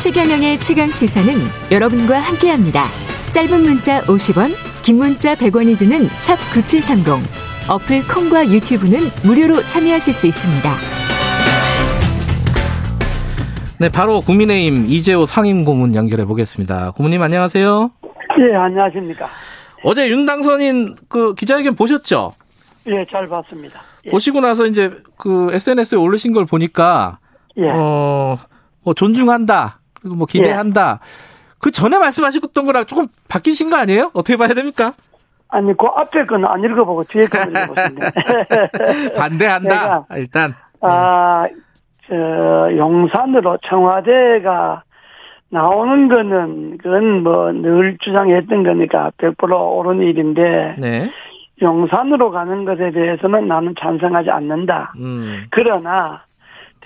최경영의 최강 시사는 여러분과 함께합니다. 짧은 문자 50원, 긴 문자 100원이 드는 샵 9730. 어플 콩과 유튜브는 무료로 참여하실 수 있습니다. 네, 바로 국민의힘 이재호 상임고문 연결해 보겠습니다. 고문님 안녕하세요. 예, 안녕하십니까. 어제 윤 당선인 그 기자회견 보셨죠? 예, 잘 봤습니다. 예. 보시고 나서 이제 그 SNS에 올리신 걸 보니까 예. 어, 뭐 존중한다. 그리고 뭐 기대한다. 그 전에 말씀하셨던 거랑 조금 바뀌신 거 아니에요? 어떻게 봐야 됩니까? 아니, 그 앞에 거는 안 읽어보고 뒤에 거는 읽어보신데. 반대한다. 내가, 일단. 아, 저, 용산으로 청와대가 나오는 거는, 그건 뭐 늘 주장했던 거니까 100% 옳은 일인데, 네. 용산으로 가는 것에 대해서는 나는 찬성하지 않는다. 음. 그러나,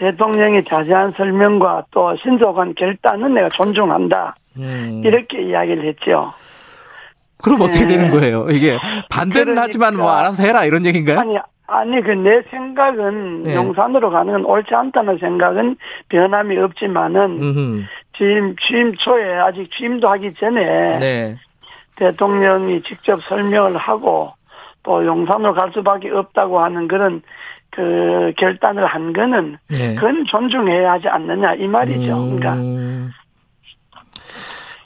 대통령의 자세한 설명과 또 신속한 결단은 내가 존중한다. 음. 이렇게 이야기를 했죠. 그럼 어떻게 네. 되는 거예요? 이게 반대는 그러니까. 하지만 뭐 알아서 해라 이런 얘기인가요? 아니, 아니, 그 내 생각은 네. 용산으로 가는 건 옳지 않다는 생각은 변함이 없지만은 음흠. 취임, 취임 초에 아직 취임도 하기 전에 네. 대통령이 직접 설명을 하고 또 용산으로 갈 수밖에 없다고 하는 그런 그 결단을 한 거는 네. 그건 존중해야 하지 않느냐 이 말이죠. 그러니까 음.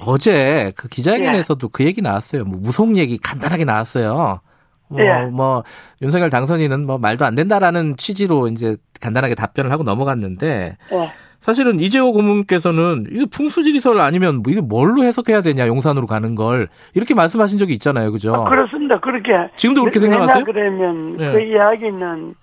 어제 그 기자회견에서도 그 얘기 나왔어요. 뭐 무속 얘기 간단하게 나왔어요. 뭐, 예. 뭐 윤석열 당선인은 뭐 말도 안 된다라는 취지로 이제 간단하게 답변을 하고 넘어갔는데 예. 사실은 이재호 고문께서는 이거 풍수지리설 아니면 뭐 이게 뭘로 해석해야 되냐 용산으로 가는 걸 이렇게 말씀하신 적이 있잖아요, 그죠? 아, 그렇습니다. 그렇게 지금도 그렇게 왜- 생각하세요? 그러면 네. 그 이야기는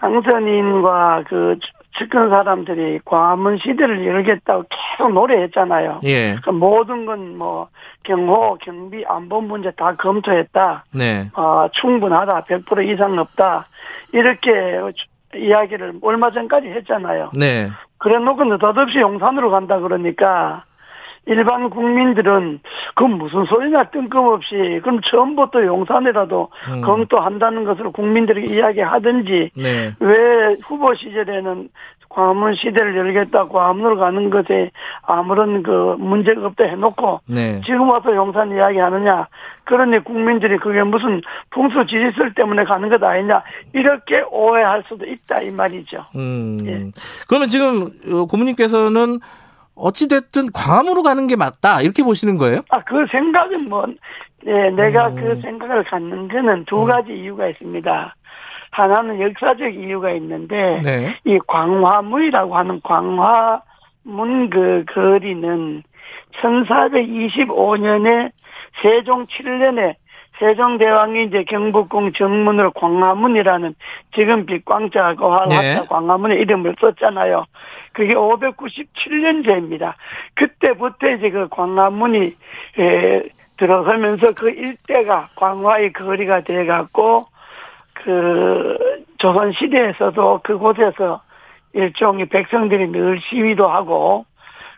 당선인과 그 측근 사람들이 과문 시대를 열겠다고 계속 노래했잖아요. 예, 그 모든 건 뭐 경호, 경비, 안보 문제 다 검토했다. 네, 아, 충분하다. 100% 이상 없다. 이렇게 이야기를 얼마 전까지 했잖아요. 네, 그래 놓고 느닷없이 용산으로 간다 그러니까 일반 국민들은 그 무슨 소리냐 뜬금없이 그럼 처음부터 용산이라도 음. 검토한다는 것으로 국민들에게 이야기하든지 네, 왜 후보 시절에는 과문 시대를 열겠다 과문으로 가는 것에 아무런 그 문제가 없다 해놓고 네. 지금 와서 용산 이야기하느냐 그러니 국민들이 그게 무슨 풍수 지리설 때문에 가는 것 아니냐 이렇게 오해할 수도 있다 이 말이죠. 음. 예. 그러면 지금 어, 고문님께서는 어찌 됐든 광화문으로 가는 게 맞다 이렇게 보시는 거예요? 아, 그 생각은 뭐, 예, 내가 음. 그 생각을 갖는 거는 두 가지 이유가 있습니다. 하나는 역사적 이유가 있는데, 네. 이 광화문이라고 하는 광화문 그 거리는 1425년에 세종 7년에 세종대왕이 이제 경복궁 정문으로 광화문이라는 지금 빛광자하고 화합자 네. 광화문의 이름을 썼잖아요. 그게 597년제입니다. 그때부터 이제 그 광화문이 에, 들어서면서 그 일대가 광화의 거리가 돼갖고 그 조선 시대에서도 그곳에서 일종의 백성들이 늘 시위도 하고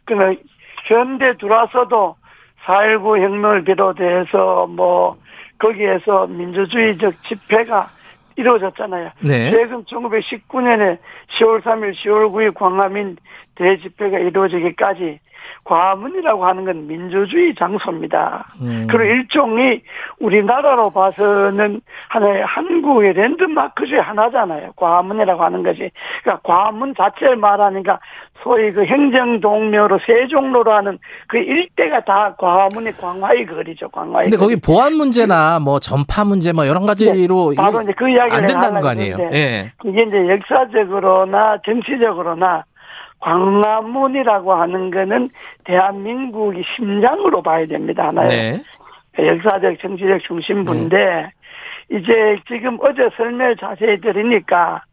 그러면 현대 들어와서도 4.19 혁명을 비롯해서 뭐 거기에서 민주주의적 집회가 이루어졌잖아요. 네. 최근 1919년에 10월 3일, 10월 9일 광화민 대집회가 이루어지기까지 광화문이라고 하는 건 민주주의 장소입니다. 음. 그리고 일종의 우리나라로 봐서는 하나의 한국의 랜드마크 중에 하나잖아요. 광화문이라고 하는 것이. 그러니까 광화문 자체를 말하니까 소위 그 행정동묘로 세종로로 하는 그 일대가 다 광화문의 광화의 거리죠. 광화의 근데 거리. 거기 보안 문제나 뭐 전파 문제 뭐 여러 가지로 네, 바로 이제 그 이야기를 안 된다는 거 아니에요? 예. 이게 이제 역사적으로나 정치적으로나 광화문이라고 하는 거는 대한민국의 심장으로 봐야 됩니다. 하나의 네. 역사적 정치적 중심부인데 이제 지금 어제 설명을 자세히 들으니까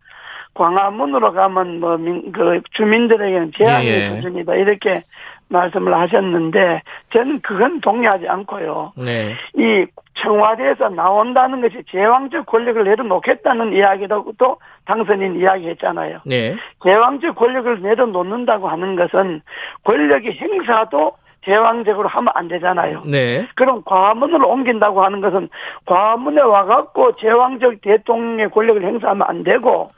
광화문으로 가면 뭐그 주민들에게는 제한의 예, 예. 수준이다 이렇게 말씀을 하셨는데 저는 그건 동의하지 않고요. 네. 이 청와대에서 나온다는 것이 제왕적 권력을 내려놓겠다는 이야기도 또 당선인 이야기했잖아요. 네. 제왕적 권력을 내려놓는다고 하는 것은 권력의 행사도 제왕적으로 하면 안 되잖아요. 네. 그럼 과문으로 옮긴다고 하는 것은 과문에 와갖고 제왕적 대통령의 권력을 행사하면 안 되고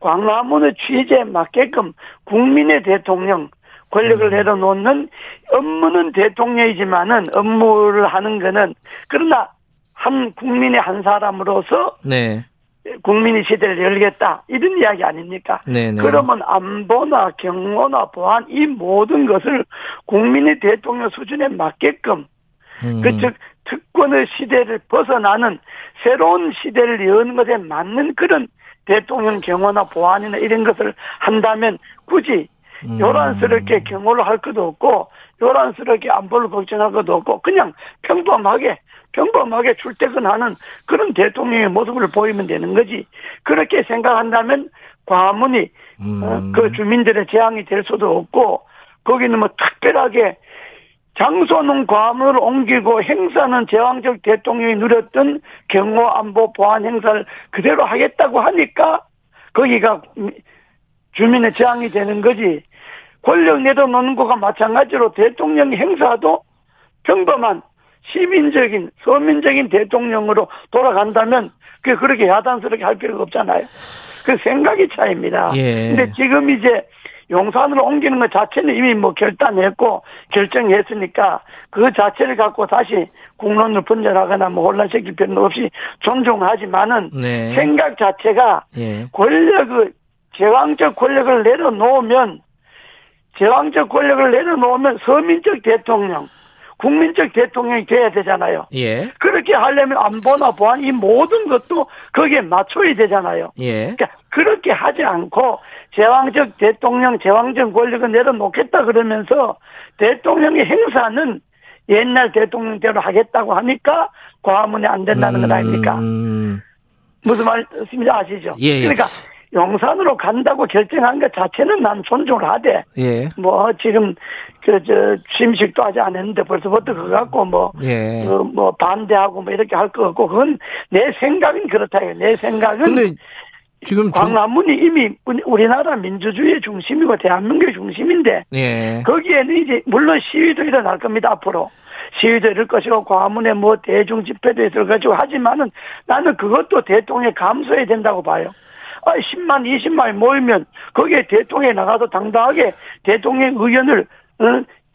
광화문의 취지에 맞게끔 국민의 대통령, 권력을 내려놓는 업무는 대통령이지만은 업무를 하는 거는 그러나 한 국민의 한 사람으로서 네. 국민의 시대를 열겠다 이런 이야기 아닙니까? 네네. 그러면 안보나 경호나 보안 이 모든 것을 국민의 대통령 수준에 맞게끔 음. 그즉 특권의 시대를 벗어나는 새로운 시대를 여는 것에 맞는 그런 대통령 경호나 보안이나 이런 것을 한다면 굳이 음. 요란스럽게 경호를 할 것도 없고 요란스럽게 안보를 걱정할 것도 없고 그냥 평범하게 평범하게 출퇴근하는 그런 대통령의 모습을 보이면 되는 거지 그렇게 생각한다면 과문이 음. 어, 그 주민들의 재앙이 될 수도 없고 거기는 뭐 특별하게 장소는 과문을 옮기고 행사는 제왕적 대통령이 누렸던 경호 안보 보안 행사를 그대로 하겠다고 하니까 거기가 주민의 재앙이 되는 거지 권력 내려놓는 것과 마찬가지로 대통령 행사도 평범한 시민적인 서민적인 대통령으로 돌아간다면 그 그렇게 야단스럽게 할 필요가 없잖아요. 그 생각이 차이입니다. 예. 근데 지금 이제 용산으로 옮기는 것 자체는 이미 뭐 결단했고 결정했으니까 그 자체를 갖고 다시 국론을 분열하거나 뭐 혼란시킬 필요는 없이 존중하지만은 네. 생각 자체가 예. 권력을 제왕적 권력을 내려놓으면 제왕적 권력을 내려놓으면 서민적 대통령, 국민적 대통령이 돼야 되잖아요. 예. 그렇게 하려면 안보나 보안 이 모든 것도 거기에 맞춰야 되잖아요. 예. 그러니까 그렇게 하지 않고 제왕적 대통령, 제왕적 권력을 내려놓겠다 그러면서 대통령의 행사는 옛날 대통령대로 하겠다고 하니까 과문이 안 된다는 건 아닙니까? 음. 무슨 말씀인지 아시죠? 예, 예. 그러니까 용산으로 간다고 결정한 것 자체는 난 존중을 하되 예. 뭐 지금 그 저 취임식도 하지 않았는데 벌써부터 그거 갖고 뭐 예. 그 뭐 반대하고 뭐 이렇게 할거 없고 그건 내 생각은 그렇다요. 내 생각은 근데 지금 좀 광화문이 이미 우리- 우리나라 민주주의의 중심이고 대한민국의 중심인데 예. 거기에는 이제 물론 시위도 일어날 겁니다 앞으로 시위도 이럴 것이고 광화문에 뭐 대중 집회도 있을 것이고 하지만은 나는 그것도 대통령이 감수해야 된다고 봐요. 아, 10만, 20만이 모이면 거기에 대통령이 나가서 당당하게 대통령 의견을 어,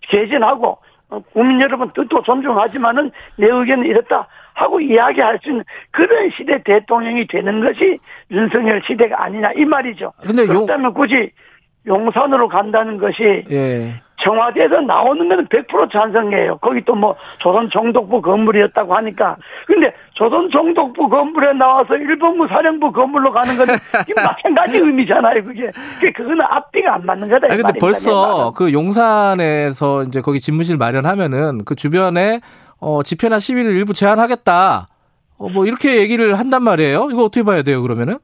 개진하고 어, 국민 여러분 뜻도 존중하지만은 내 의견은 이렇다 하고 이야기할 수 있는 그런 시대 대통령이 되는 것이 윤석열 시대가 아니냐 이 말이죠. 근데 용- 그렇다면 굳이 용산으로 간다는 것이 예. 청와대에서 나오는 거는 100% 찬성이에요. 거기 또 뭐 조선 총독부 건물이었다고 하니까. 근데 조선 총독부 건물에 나와서 일본군 사령부 건물로 가는 거는 이 마찬가지 의미잖아요. 그게. 그게 그거는 앞뒤가 안 맞는 거다. 이 아니 근데 벌써. 그 용산에서 이제 거기 집무실 마련하면은 그 주변에 어 집회나 시위를 일부 제한하겠다. 어 뭐 이렇게 얘기를 한단 말이에요. 이거 어떻게 봐야 돼요, 그러면은?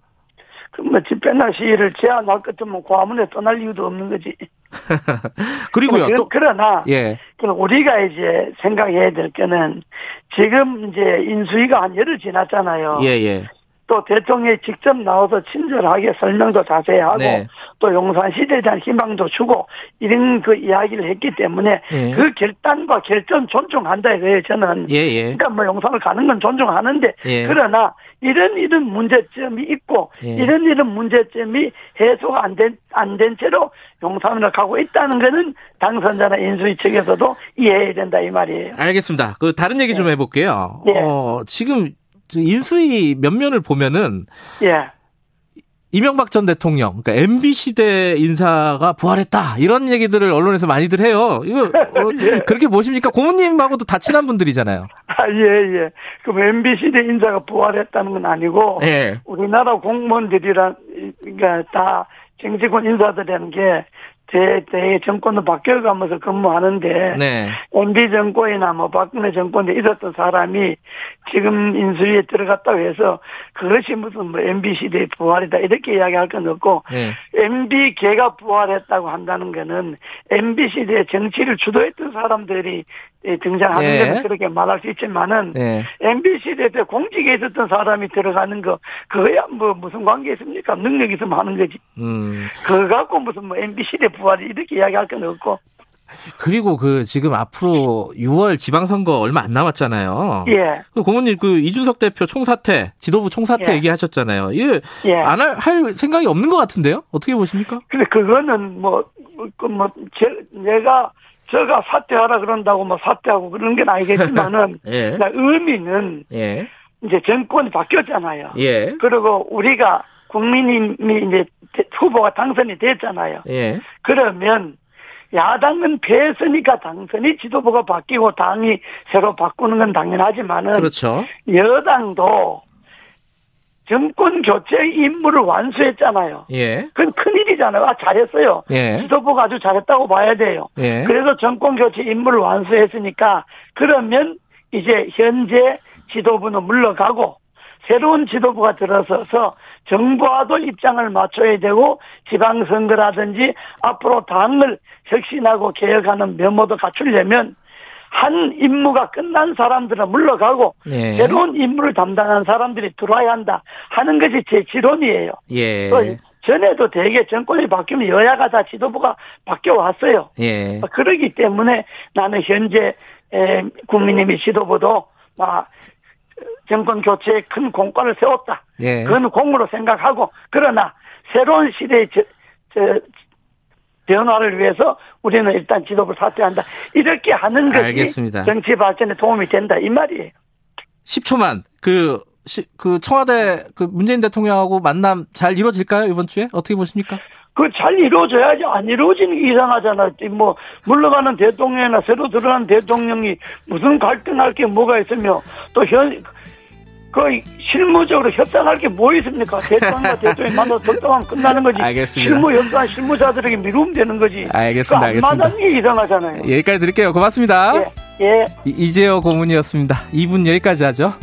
그뭐 집회나 시위를 제한할 것 같으면 과문에 떠날 이유도 없는 거지. 그리고요. 그러- 또 그러나 예. 우리가 이제 생각해야 될 거는 지금 이제 인수위가 한 열흘 지났잖아요. 예, 예. 또 대통령이 직접 나와서 친절하게 설명도 자세히 하고 네. 또 용산 시대에 대한 희망도 주고 이런 그 이야기를 했기 때문에 예. 그 결단과 결정 존중한다 이거예요 저는. 예, 예. 그러니까 뭐 용산을 가는 건 존중하는데 예. 그러나 이런 이런 문제점이 있고 예. 이런 이런 문제점이 해소가 안 된 안 된 채로 용산으로 가고 있다는 거는 당선자나 인수위 측에서도 이해해야 된다 이 말이에요. 알겠습니다. 그 다른 얘기 좀 해볼게요. 예. 어, 지금 저 인수위 면면을 보면은 예. 이명박 전 대통령, 그러니까 MB 시대 인사가 부활했다 이런 얘기들을 언론에서 많이들 해요. 이거 어, 예. 그렇게 보십니까? 고모님하고도 다 친한 분들이잖아요. 아, 예, 예. 그럼 MB 시대 인사가 부활했다는 건 아니고, 예. 우리나라 공무원들이란, 그러니까 다 정치권 인사들이라는 게, 대, 대 정권도 바뀌어가면서 근무하는데, 네. MB 정권이나 뭐 박근혜 정권에 있었던 사람이 지금 인수위에 들어갔다고 해서 그것이 무슨 뭐 MB 시대의 부활이다 이렇게 이야기할 건 없고 네. MB 개가 부활했다고 한다는 거는 MB 시대의 정치를 주도했던 사람들이 예, 등장하는 예. 거는 그렇게 말할 수 있지만은 네. MB 시대 때 공직에 있었던 사람이 들어가는 거 그거야 뭐 무슨 관계 있습니까? 능력 있으면 하는 거지. 음. 그거 갖고 무슨 뭐 MB 시대 부활이 이렇게 이야기할 건 없고 그리고 그 지금 앞으로 6월 지방선거 얼마 안 남았잖아요. 예. 그 고모님 그 이준석 대표 총사퇴, 지도부 총사퇴 예. 얘기하셨잖아요. 이게 예. 안할 생각이 없는 것 같은데요? 어떻게 보십니까? 근데 그거는 뭐 그뭐 내가 저가 사퇴하라 그런다고 뭐 사퇴하고 그런 건 아니겠지만은 예. 의미는 예. 이제 정권이 바뀌었잖아요. 예. 그리고 우리가 국민이 이제 후보가 당선이 됐잖아요. 예. 그러면 야당은 패했으니까 당선이 지도부가 바뀌고 당이 새로 바꾸는 건 당연하지만은 그렇죠. 여당도 정권 교체 임무를 완수했잖아요. 예. 그건 큰일이잖아요. 아, 잘했어요. 예. 지도부가 아주 잘했다고 봐야 돼요. 예. 그래서 정권 교체 임무를 완수했으니까 그러면 이제 현재 지도부는 물러가고 새로운 지도부가 들어서서 정부와도 입장을 맞춰야 되고 지방선거라든지 앞으로 당을 혁신하고 개혁하는 면모도 갖추려면 한 임무가 끝난 사람들은 물러가고 예. 새로운 임무를 담당한 사람들이 들어와야 한다 하는 것이 제 지론이에요. 예. 또 전에도 대개 정권이 바뀌면 여야가 다 지도부가 바뀌어 왔어요. 예. 그러기 때문에 나는 현재 에, 국민의힘 지도부도 막 정권 교체에 큰 공과를 세웠다. 예. 그건 공으로 생각하고 그러나 새로운 시대의 저, 저, 변화를 위해서 우리는 일단 지도부를 사퇴한다. 이렇게 하는 것이 알겠습니다. 정치 발전에 도움이 된다 이 말이에요. 10초만 그, 시, 그 청와대 그 문재인 대통령하고 만남 잘 이루어질까요 이번 주에 어떻게 보십니까? 그 잘 이루어져야지 안 이루어지는 게 이상하잖아. 뭐 물러가는 대통령이나 새로 들어간 대통령이 무슨 갈등할 게 뭐가 있으며 또 현 그 실무적으로 협상할 게 뭐 있습니까? 대통령과 대통령이 만나서 접촉하면 끝나는 거지. 알겠습니다. 실무 협상 실무자들에게 미루면 되는 거지. 알겠습니다, 알겠습니다. 안마다는 게 이상하잖아요. 여기까지 드릴게요. 고맙습니다. 예. 예. 이- 이재호 고문이었습니다. 2분 여기까지 하죠.